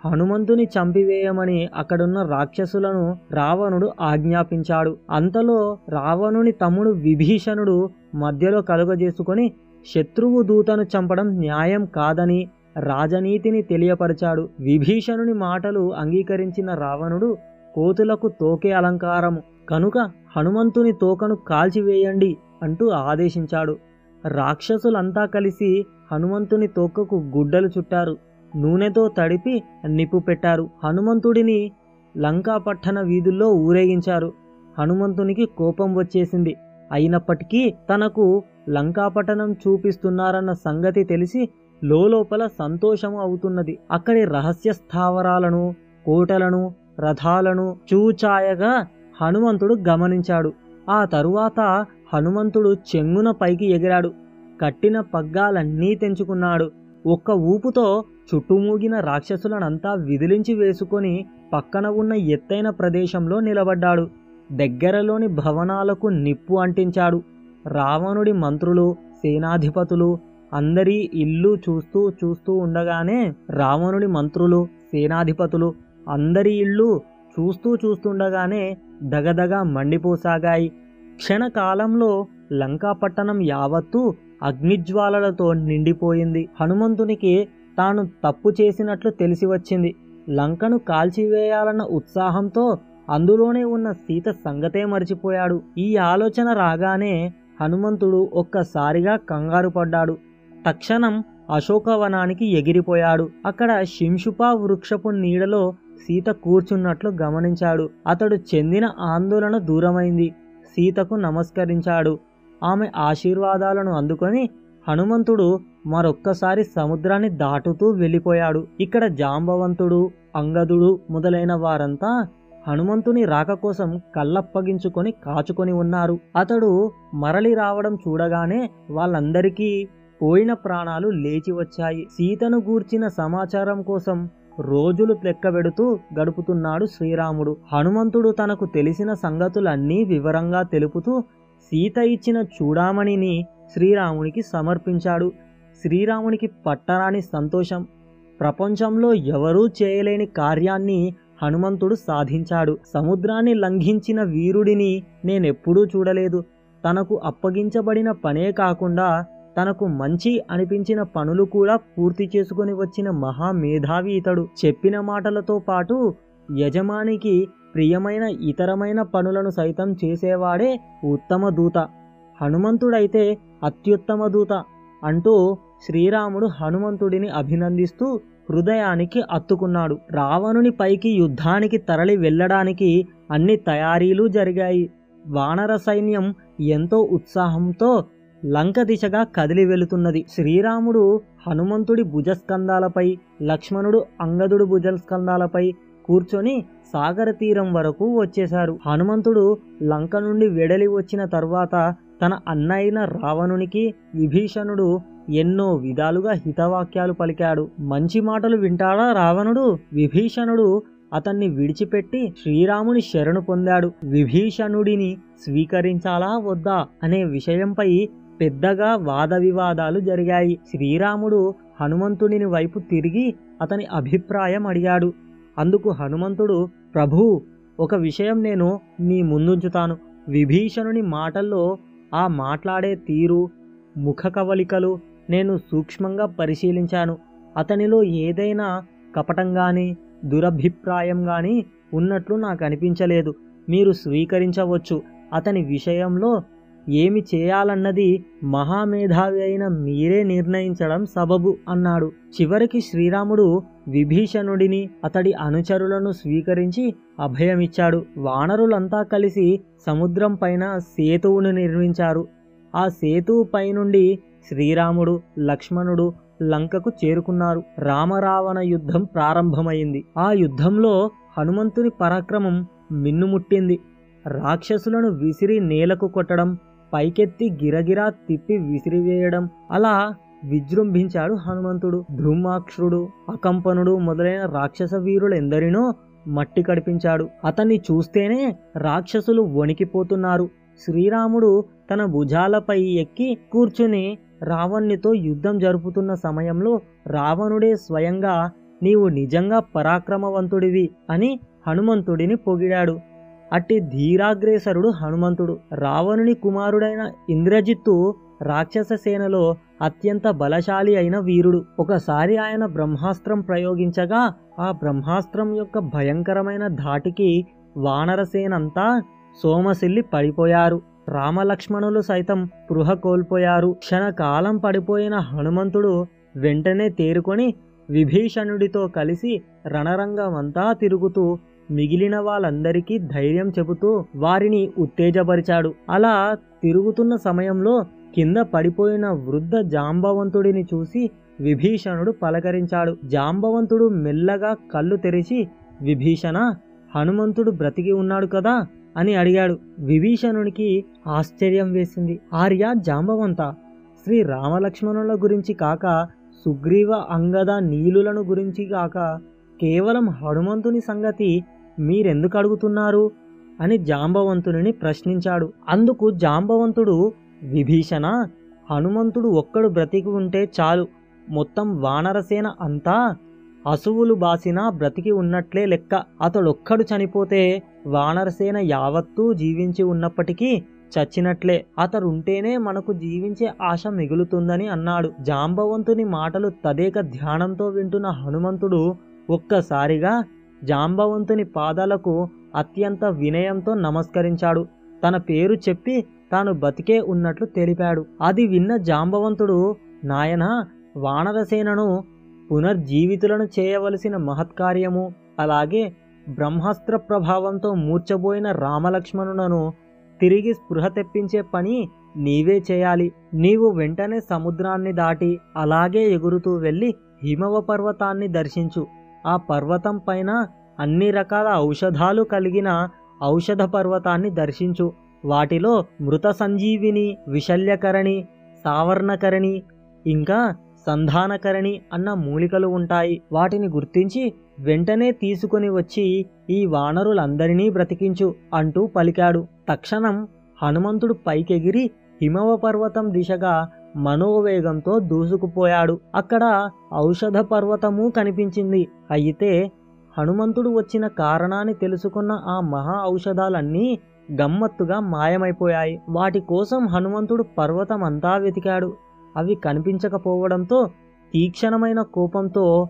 Speaker 1: హనుమంతుని చంపివేయమని అక్కడున్న రాక్షసులను రావణుడు ఆజ్ఞాపించాడు. అంతలో రావణుని తమ్ముడు విభీషణుడు మధ్యలో కలుగజేసుకొని శత్రువు దూతను చంపడం న్యాయం కాదని రాజనీతిని తెలియపరిచాడు. విభీషణుని మాటలు అంగీకరించిన రావణుడు కోతులకు తోకే అలంకారము. కనుక హనుమంతుని తోకను కాల్చివేయండి అంటూ ఆదేశించాడు. రాక్షసులంతా కలిసి హనుమంతుని తోకకు గుడ్డలు చుట్టారు. నూనెతో తడిపి నిప్పు పెట్టారు. హనుమంతుడిని లంకాపట్టణ వీధుల్లో ఊరేగించారు. హనుమంతునికి కోపం వచ్చేసింది. అయినప్పటికీ తనకు లంకాపట్టణం చూపిస్తున్నారన్న సంగతి తెలిసి లోపల సంతోషం అవుతున్నది. అక్కడి రహస్య స్థావరాలను కోటలను రథాలను చూచాయగా హనుమంతుడు గమనించాడు. ఆ తరువాత హనుమంతుడు చెంగున పైకి ఎగిరాడు. కట్టిన పగ్గాలన్నీ తెంచుకున్నాడు. ఒక్క ఊపుతో చుట్టుమూగిన రాక్షసులనంతా విదిలించి వేసుకొని పక్కన ఉన్న ఎత్తైన ప్రదేశంలో నిలబడ్డాడు. దగ్గరలోని భవనాలకు నిప్పు అంటించాడు. రావణుడి మంత్రులు సేనాధిపతులు అందరి ఇల్లు చూస్తూ చూస్తూ ఉండగానే రావణుడి మంత్రులు సేనాధిపతులు అందరి ఇళ్ళు చూస్తూ చూస్తుండగానే దగదగ మండిపోసాగాయి. క్షణకాలంలో లంకాపట్టణం యావత్తూ అగ్నిజ్వాలలతో నిండిపోయింది. హనుమంతునికి తాను తప్పు చేసినట్లు తెలిసి వచ్చింది లంకను కాల్చివేయాలన్న ఉత్సాహంతో అందులోనే ఉన్న సీత సంగతే మర్చిపోయాడు. ఈ ఆలోచన రాగానే హనుమంతుడు ఒక్కసారిగా కంగారు పడ్డాడు. తక్షణం అశోకవనానికి ఎగిరిపోయాడు. అక్కడ శింషుపా వృక్షపు నీడలో సీత కూర్చున్నట్లు గమనించాడు. అతడు చెందిన ఆందోళన దూరమైంది. సీతకు నమస్కరించాడు. ఆమె ఆశీర్వాదాలను అందుకొని హనుమంతుడు మరొక్కసారి సముద్రాన్ని దాటుతూ వెళ్ళిపోయాడు. ఇక్కడ జాంబవంతుడు అంగదుడు మొదలైన వారంతా హనుమంతుని రాక కోసం కళ్ళప్పగించుకొని కాచుకొని ఉన్నారు. అతడు మరలి రావడం చూడగానే వాళ్ళందరికీ పోయిన ప్రాణాలు లేచి వచ్చాయి. సీతను గూర్చిన సమాచారం కోసం రోజులు లెక్కబెడుతూ గడుపుతున్నాడు శ్రీరాముడు. హనుమంతుడు తనకు తెలిసిన సంగతులన్నీ వివరంగా తెలుపుతూ సీత ఇచ్చిన చూడామణిని శ్రీరామునికి సమర్పించాడు. శ్రీరామునికి పట్టరాని సంతోషం. ప్రపంచంలో ఎవరూ చేయలేని కార్యాన్ని హనుమంతుడు సాధించాడు. సముద్రాన్ని లంఘించిన వీరుడిని నేనెప్పుడూ చూడలేదు. తనకు అప్పగించబడిన పనే కాకుండా తనకు మంచి అనిపించిన పనులు కూడా పూర్తి చేసుకుని వచ్చిన మహామేధావి ఇతడు. చెప్పిన మాటలతో పాటు యజమానికి ప్రియమైన ఇతరమైన పనులను సైతం చేసేవాడే ఉత్తమ దూత. హనుమంతుడైతే అత్యుత్తమ దూత అంటూ శ్రీరాముడు హనుమంతుడిని అభినందిస్తూ హృదయానికి అత్తుకున్నాడు. రావణుని పైకి యుద్ధానికి తరలి వెళ్ళడానికి అన్ని తయారీలు జరిగాయి. వానర సైన్యం ఎంతో ఉత్సాహంతో లంక దిశగా కదిలి వెళుతున్నది. శ్రీరాముడు హనుమంతుడి భుజస్కంధాలపై లక్ష్మణుడు అంగదుడు భుజస్కంధాలపై కూర్చొని సాగర తీరం వరకు వచ్చేశారు. హనుమంతుడు లంక నుండి వెడలి వచ్చిన తర్వాత తన అన్నయ్యన రావణునికి విభీషణుడు ఎన్నో విధాలుగా హితవాక్యాలు పలికాడు. మంచి మాటలు వింటాడా రావణుడు? విభీషణుడు అతన్ని విడిచిపెట్టి శ్రీరాముని శరణు పొందాడు. విభీషణుడిని స్వీకరించాలా వద్దా అనే విషయంపై పెద్దగా వాద వివాదాలు జరిగాయి. శ్రీరాముడు హనుమంతుడిని వైపు తిరిగి అతని అభిప్రాయం అడిగాడు. అందుకు హనుమంతుడు ప్రభు ఒక విషయం నేను మీ ముందుంచుతాను. విభీషణుని మాటల్లో ఆ మాట్లాడే తీరు ముఖ కవలికలు నేను సూక్ష్మంగా పరిశీలించాను. అతనిలో ఏదైనా కపటం కానీ దురభిప్రాయం కానీ ఉన్నట్లు నాకు అనిపించలేదు మీరు స్వీకరించవచ్చు. అతని విషయంలో ఏమి చేయాలన్నది మహామేధావి అయిన మీరే నిర్ణయించడం సబబు అన్నాడు. చివరికి శ్రీరాముడు విభీషణుడిని అతడి అనుచరులను స్వీకరించి అభయమిచ్చాడు. వానరులంతా కలిసి సముద్రం పైన సేతువును నిర్మించారు. ఆ సేతువు పైనుండి శ్రీరాముడు లక్ష్మణుడు లంకకు చేరుకున్నారు. రామరావణ యుద్ధం ప్రారంభమైంది. ఆ యుద్ధంలో హనుమంతుని పరాక్రమం మిన్నుముట్టింది. రాక్షసులను విసిరి నేలకు కొట్టడం పైకెత్తి గిరగిరా తిప్పి విసిరివేయడం అలా విజృంభించాడు హనుమంతుడు. ధృమాక్షుడు అకంపనుడు మొదలైన రాక్షస వీరులెందరినో మట్టి కడిపించాడు. అతన్ని చూస్తేనే రాక్షసులు వణికిపోతున్నారు. శ్రీరాముడు తన భుజాలపై ఎక్కి కూర్చుని రావణ్ణితో యుద్ధం జరుపుతున్న సమయంలో రావణుడే స్వయంగా నీవు నిజంగా పరాక్రమవంతుడివి అని హనుమంతుడిని పొగిడాడు. అట్టి ధీరాగ్రేసరుడు హనుమంతుడు. రావణుని కుమారుడైన ఇంద్రజిత్తు రాక్షస సేనలో అత్యంత బలశాలి అయిన వీరుడు. ఒకసారి ఆయన బ్రహ్మాస్త్రం ప్రయోగించగా ఆ బ్రహ్మాస్త్రం యొక్క భయంకరమైన ధాటికి వానరసేనంతా సోమశిల్లి పడిపోయారు. రామలక్ష్మణులు సైతం స్పృహ కోల్పోయారు. క్షణకాలం పడిపోయిన హనుమంతుడు వెంటనే తేరుకొని విభీషణుడితో కలిసి రణరంగమంతా తిరుగుతూ మిగిలిన వాళ్ళందరికీ ధైర్యం చెబుతూ వారిని ఉత్తేజపరిచాడు. అలా తిరుగుతున్న సమయంలో కింద పడిపోయిన వృద్ధ జాంబవంతుడిని చూసి విభీషణుడు పలకరించాడు. జాంబవంతుడు మెల్లగా కళ్ళు తెరిచి విభీషణ హనుమంతుడు బ్రతికి ఉన్నాడు కదా? అని అడిగాడు. విభీషణునికి ఆశ్చర్యం వేసింది. ఆర్య జాంబవంత శ్రీ రామలక్ష్మణుల గురించి కాక సుగ్రీవ అంగద నీలులను గురించి కాక కేవలం హనుమంతుని సంగతి మీరెందుకు అడుగుతున్నారు? అని జాంబవంతుని ప్రశ్నించాడు. అందుకు జాంబవంతుడు విభీషణ హనుమంతుడు ఒక్కడు బ్రతికి ఉంటే చాలు. మొత్తం వానరసేన అంతా అసువులు బాసినా బ్రతికి ఉన్నట్లే లెక్క. అతడొక్కడు చనిపోతే వానరసేన యావత్తూ జీవించి ఉన్నప్పటికీ చచ్చినట్లే. అతడుంటేనే మనకు జీవించే ఆశ మిగులుతుందని అన్నాడు. జాంబవంతుని మాటలు తదేక ధ్యానంతో వింటున్న హనుమంతుడు ఒక్కసారిగా జాంబవంతుని పాదాలకు అత్యంత వినయంతో నమస్కరించాడు. తన పేరు చెప్పి తాను బతికే ఉన్నట్లు తెలిపాడు. అది విన్న జాంబవంతుడు నాయన వానరసేనను పునర్జీవితులను చేయవలసిన మహత్కార్యము అలాగే బ్రహ్మాస్త్ర ప్రభావంతో మూర్చబోయిన రామలక్ష్మణులను తిరిగి స్పృహ తెప్పించే పని నీవే చేయాలి. నీవు వెంటనే సముద్రాన్ని దాటి అలాగే ఎగురుతూ వెళ్ళి హిమవ పర్వతాన్ని దర్శించు. ఆ పర్వతం పైన అన్ని రకాల ఔషధాలు కలిగిన ఔషధ పర్వతాన్ని దర్శించు. వాటిలో మృత సంజీవిని విశల్యకరణి సావర్ణకరణి ఇంకా సంధానకరణి అన్న మూలికలు ఉంటాయి. వాటిని గుర్తించి వెంటనే తీసుకొని వచ్చి ఈ వానరులందరినీ బ్రతికించు అంటూ పలికాడు. తక్షణం హనుమంతుడు పైకెగిరి హిమవ పర్వతం దిశగా మనోవేగంతో దూసుకుపోయాడు. అక్కడ ఔషధ పర్వతము కనిపించింది. అయితే హనుమంతుడు వచ్చిన కారణాన్ని తెలుసుకున్న ఆ మహా ఔషధాలన్నీ గమ్మత్తుగా మాయమైపోయాయి. వాటి కోసం హనుమంతుడు పర్వతమంతా వెతికాడు. అవి కనిపించకపోవడంతో తీక్షణమైన కోపంతో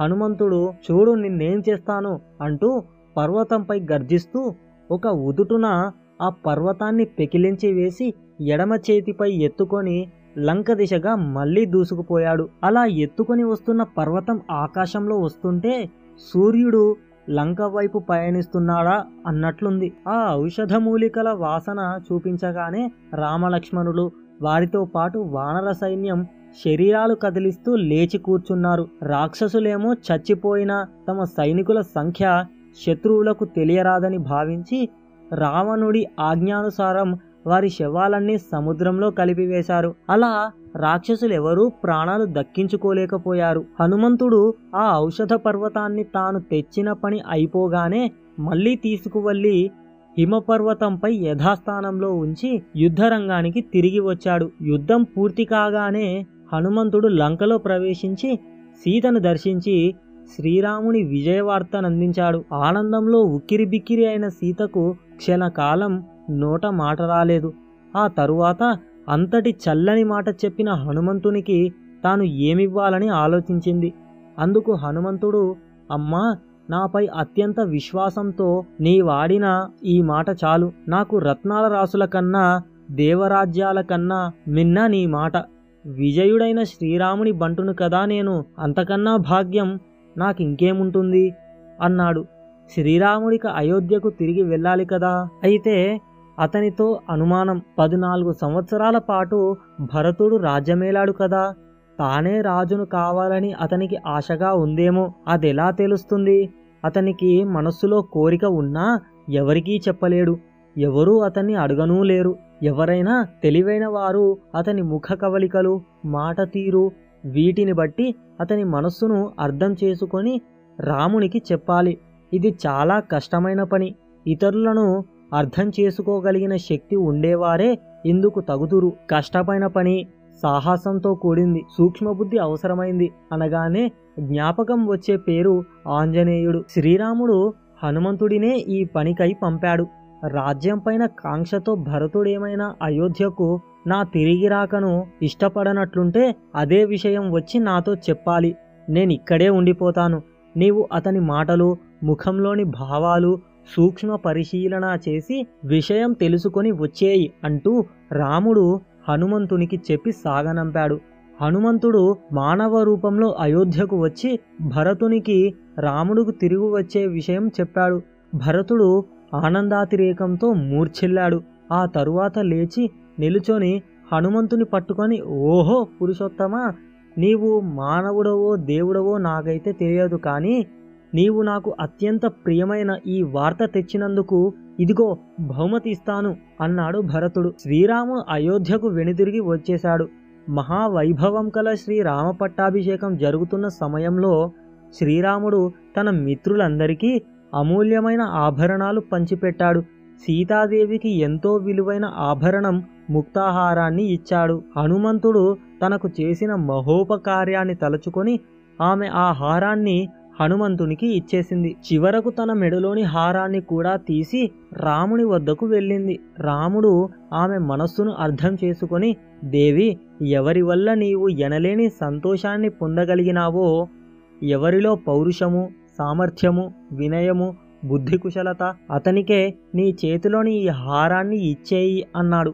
Speaker 1: హనుమంతుడు చూడు నిన్నేం చేస్తాను అంటూ పర్వతంపై గర్జిస్తూ ఒక ఉదుటున ఆ పర్వతాన్ని పెకిలించి వేసి ఎడమ చేతిపై ఎత్తుకొని లంక దిశగా మళ్ళీ దూసుకుపోయాడు. అలా ఎత్తుకొని వస్తున్న పర్వతం ఆకాశంలో వస్తుంటే సూర్యుడు లంక వైపు పయనిస్తున్నాడా అన్నట్లుంది. ఆ ఔషధ మూలికల వాసన చూపించగానే రామలక్ష్మణులు వారితో పాటు వానర సైన్యం శరీరాలు కదిలిస్తూ లేచి కూర్చున్నారు. రాక్షసులేమో చచ్చిపోయిన తమ సైనికుల సంఖ్య శత్రువులకు తెలియరాదని భావించి రావణుడి ఆజ్ఞానుసారం వారి శవాలన్నీ సముద్రంలో కలిపివేశారు. అలా రాక్షసులెవరూ ప్రాణాలు దక్కించుకోలేకపోయారు. హనుమంతుడు ఆ ఔషధ పర్వతాన్ని తాను తెచ్చిన పని అయిపోగానే మళ్ళీ తీసుకువెళ్ళి హిమపర్వతంపై యథాస్థానంలో ఉంచి యుద్ధరంగానికి తిరిగి వచ్చాడు. యుద్ధం పూర్తి కాగానే హనుమంతుడు లంకలో ప్రవేశించి సీతను దర్శించి శ్రీరాముని విజయవార్తనందించాడు ఆనందంలో ఉక్కిరిబిక్కిరి అయిన సీతకు క్షణకాలం నోట మాట రాలేదు. ఆ తరువాత అంతటి చల్లని మాట చెప్పిన హనుమంతునికి తాను ఏమివ్వాలని ఆలోచించింది. అందుకు హనుమంతుడు అమ్మా నాపై అత్యంత విశ్వాసంతో నీ వాడిన ఈ మాట చాలు. నాకు రత్నాల రాసుల కన్నా దేవరాజ్యాల కన్నా మిన్న నీ మాట. విజయుడైన శ్రీరాముని బంటును కదా నేను. అంతకన్నా భాగ్యం నాకింకేముంటుంది? అన్నాడు. శ్రీరాముడికి అయోధ్యకు తిరిగి వెళ్ళాలి కదా? అయితే అతనితో అనుమానం. పద్నాలుగు సంవత్సరాల పాటు భరతుడు రాజ్యమేలాడు కదా? తానే రాజును కావాలని అతనికి ఆశగా ఉందేమో అదెలా తెలుస్తుంది? అతనికి మనస్సులో కోరిక ఉన్నా ఎవరికీ చెప్పలేడు. ఎవరూ అతన్ని అడగనూ లేరు. ఎవరైనా తెలివైన వారు అతని ముఖ కవలికలు మాట తీరు వీటిని బట్టి అతని మనస్సును అర్థం చేసుకొని రామునికి చెప్పాలి. ఇది చాలా కష్టమైన పని. ఇతరులను అర్థం చేసుకోగలిగిన శక్తి ఉండేవారే ఇందుకు తగుదురు. కష్టమైన పని సాహసంతో కూడింది. సూక్ష్మబుద్ధి అవసరమైంది అనగానే జ్ఞాపకం వచ్చే పేరు ఆంజనేయుడు. శ్రీరాముడు హనుమంతుడినే ఈ పనికై పంపాడు. రాజ్యం పైన కాంక్షతో భరతుడేమైనా అయోధ్యకు నా తిరిగి రాకను ఇష్టపడనట్లుంటే అదే విషయం వచ్చి నాతో చెప్పాలి. నేనిక్కడే ఉండిపోతాను. నీవు అతని మాటలు ముఖంలోని భావాలు సూక్ష్మ పరిశీలన చేసి విషయం తెలుసుకొని వచ్చేయి అంటూ రాముడు హనుమంతునికి చెప్పి సాగనంపాడు. హనుమంతుడు మానవ రూపంలో అయోధ్యకు వచ్చి భరతునికి రాముడుకు తిరిగి వచ్చే విషయం చెప్పాడు. భరతుడు ఆనందాతిరేకంతో మూర్ఛిల్లాడు. ఆ తరువాత లేచి నిలుచొని హనుమంతుని పట్టుకొని ఓహో పురుషోత్తమా! నీవు మానవుడవో దేవుడవో నాకైతే తెలియదు కానీ నీవు నాకు అత్యంత ప్రియమైన ఈ వార్త తెచ్చినందుకు ఇదిగో బహుమతి ఇస్తాను అన్నాడు భరతుడు. శ్రీరాముడు అయోధ్యకు వెనుదిరిగి వచ్చేశాడు. మహావైభవం కల శ్రీరామ పట్టాభిషేకం జరుగుతున్న సమయంలో శ్రీరాముడు తన మిత్రులందరికీ అమూల్యమైన ఆభరణాలు పంచిపెట్టాడు. సీతాదేవికి ఎంతో విలువైన ఆభరణం ముక్తాహారాన్ని ఇచ్చాడు. హనుమంతుడు తనకు చేసిన మహోపకార్యాన్ని తలుచుకొని ఆమె ఆ హారాన్ని హనుమంతునికి ఇచ్చేసింది. చివరకు తన మెడలోని హారాన్ని కూడా తీసి రాముని వద్దకు వెళ్ళింది. రాముడు ఆమె మనస్సును అర్థం చేసుకొని దేవి ఎవరి వల్ల నీవు ఎనలేని సంతోషాన్ని పొందగలిగినావో ఎవరిలో పౌరుషము సామర్థ్యము వినయము బుద్ధి కుశలత అతనికే నీ చేతిలోని ఈ హారాన్ని ఇచ్చేయి అన్నాడు.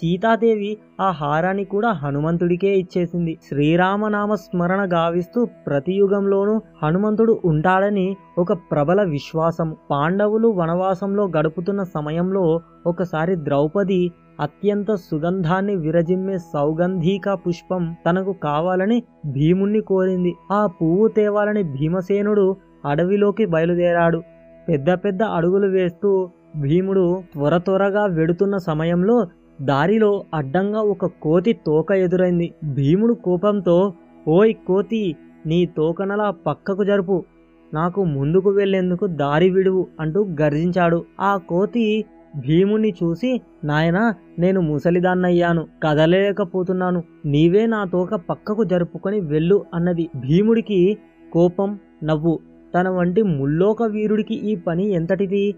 Speaker 1: సీతాదేవి ఆ హారాన్ని కూడా హనుమంతుడికే ఇచ్చేసింది. శ్రీరామనామ స్మరణ గావిస్తూ ప్రతి యుగంలోనూ హనుమంతుడు ఉంటాడని ఒక ప్రబల విశ్వాసం. పాండవులు వనవాసంలో గడుపుతున్న సమయంలో ఒకసారి ద్రౌపది అత్యంత సుగంధాన్ని విరజిమ్మే సౌగంధీక పుష్పం తనకు కావాలని భీముణ్ణి కోరింది. ఆ పువ్వు తేవాలని భీమసేనుడు అడవిలోకి బయలుదేరాడు. పెద్ద పెద్ద అడుగులు వేస్తూ భీముడు త్వర త్వరగా వెడుతున్న సమయంలో దారిలో అడ్డంగా ఒక కోతి తోక ఎదురైంది. భీముడు కోపంతో ఓయ్ కోతి నీ తోకనలా పక్కకు జరుపు. నాకు ముందుకు వెళ్ళేందుకు దారి విడువు అంటూ గర్జించాడు. ఆ కోతి భీముని చూసి నాయనా నేను ముసలిదాన్నయ్యాను. కదలేకపోతున్నాను నీవే నా తోక పక్కకు జరుపుకొని వెళ్ళు అన్నది. భీముడికి కోపం నవ్వు తన వంటి ముల్లోక వీరుడికి ఈ పని ఎంతటిది?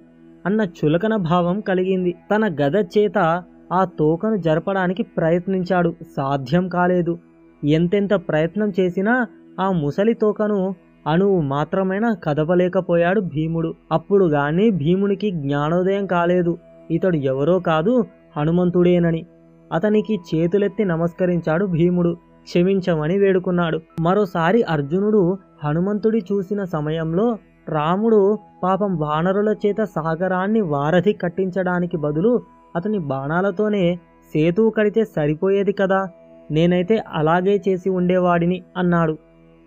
Speaker 1: అన్న చులకన భావం కలిగింది. తన గద చేత ఆ తోకను జరపడానికి ప్రయత్నించాడు. సాధ్యం కాలేదు. ఎంతెంత ప్రయత్నం చేసినా ఆ ముసలి తోకను అణువు మాత్రమైనా కదపలేకపోయాడు భీముడు. అప్పుడు గాని భీమునికి జ్ఞానోదయం కాలేదు. ఇతడు ఎవరో కాదు హనుమంతుడేనని. అతనికి చేతులెత్తి నమస్కరించాడు భీముడు. క్షమించమని వేడుకున్నాడు. మరోసారి అర్జునుడు హనుమంతుడి చూసిన సమయంలో రాముడు పాపం వానరుల చేత సాగరాన్ని వారధి కట్టించడానికి బదులు అతని బాణాలతోనే సేతువు కడితే సరిపోయేది కదా? నేనైతే అలాగే చేసి ఉండేవాడిని అన్నాడు.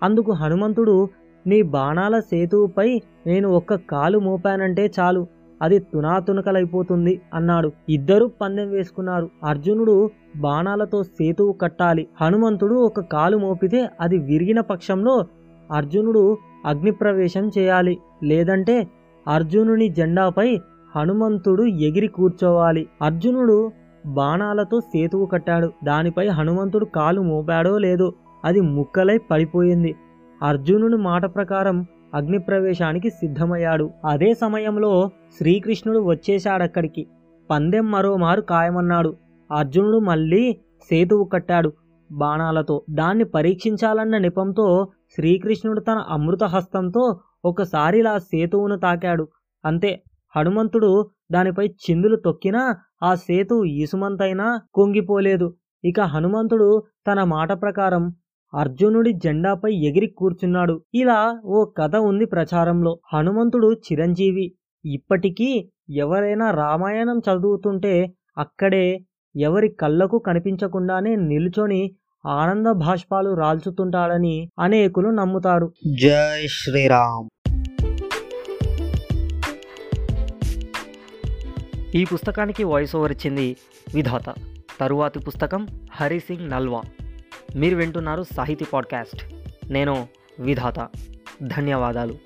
Speaker 1: అందుకు హనుమంతుడు నీ బాణాల సేతువుపై నేను ఒక్క కాలు మోపానంటే చాలు. అది తునాతునకలైపోతుంది అన్నాడు. ఇద్దరు పందెం వేసుకున్నారు. అర్జునుడు బాణాలతో సేతువు కట్టాలి. హనుమంతుడు ఒక కాలు మోపితే అది విరిగిన పక్షంలో అర్జునుడు అగ్నిప్రవేశం చేయాలి. లేదంటే అర్జునుని జెండాపై హనుమంతుడు ఎగిరి కూర్చోవాలి. అర్జునుడు బాణాలతో సేతువు కట్టాడు. దానిపై హనుమంతుడు కాలు మోపాడో లేదో అది ముక్కలై పడిపోయింది. అర్జునుని మాట ప్రకారం అగ్నిప్రవేశానికి సిద్ధమయ్యాడు. అదే సమయంలో శ్రీకృష్ణుడు వచ్చేశాడక్కడికి. పందెం మరోమారు ఖాయమన్నాడు. అర్జునుడు మళ్ళీ సేతువు కట్టాడు బాణాలతో. దాన్ని పరీక్షించాలన్న నిపంతో శ్రీకృష్ణుడు తన అమృత హస్తంతో ఒకసారిలా సేతువును తాకాడు. అంతే హనుమంతుడు దానిపై చిందులు తొక్కినా ఆ సేతు ఈసుమంతైనా కుంగిపోలేదు. ఇక హనుమంతుడు తన మాట ప్రకారం అర్జునుడి జెండాపై ఎగిరి కూర్చున్నాడు. ఇలా ఓ కథ ఉంది ప్రచారంలో. హనుమంతుడు చిరంజీవి ఇప్పటికీ ఎవరైనా రామాయణం చదువుతుంటే అక్కడే ఎవరి కళ్ళకు కనిపించకుండానే నిల్చొని ఆనంద భాష్పాలు రాల్చుతుంటాడని అనేకులు నమ్ముతారు.
Speaker 2: జై శ్రీరామ్.
Speaker 1: ఈ పుస్తకానికి వాయిస్ ఓవర్ ఇచ్చింది విధాత. తరువాతి పుస్తకం హరి సింగ్ నల్వా. మీరు వింటున్నారు సాహితీ పాడ్కాస్ట్. నేను విధాత. ధన్యవాదాలు.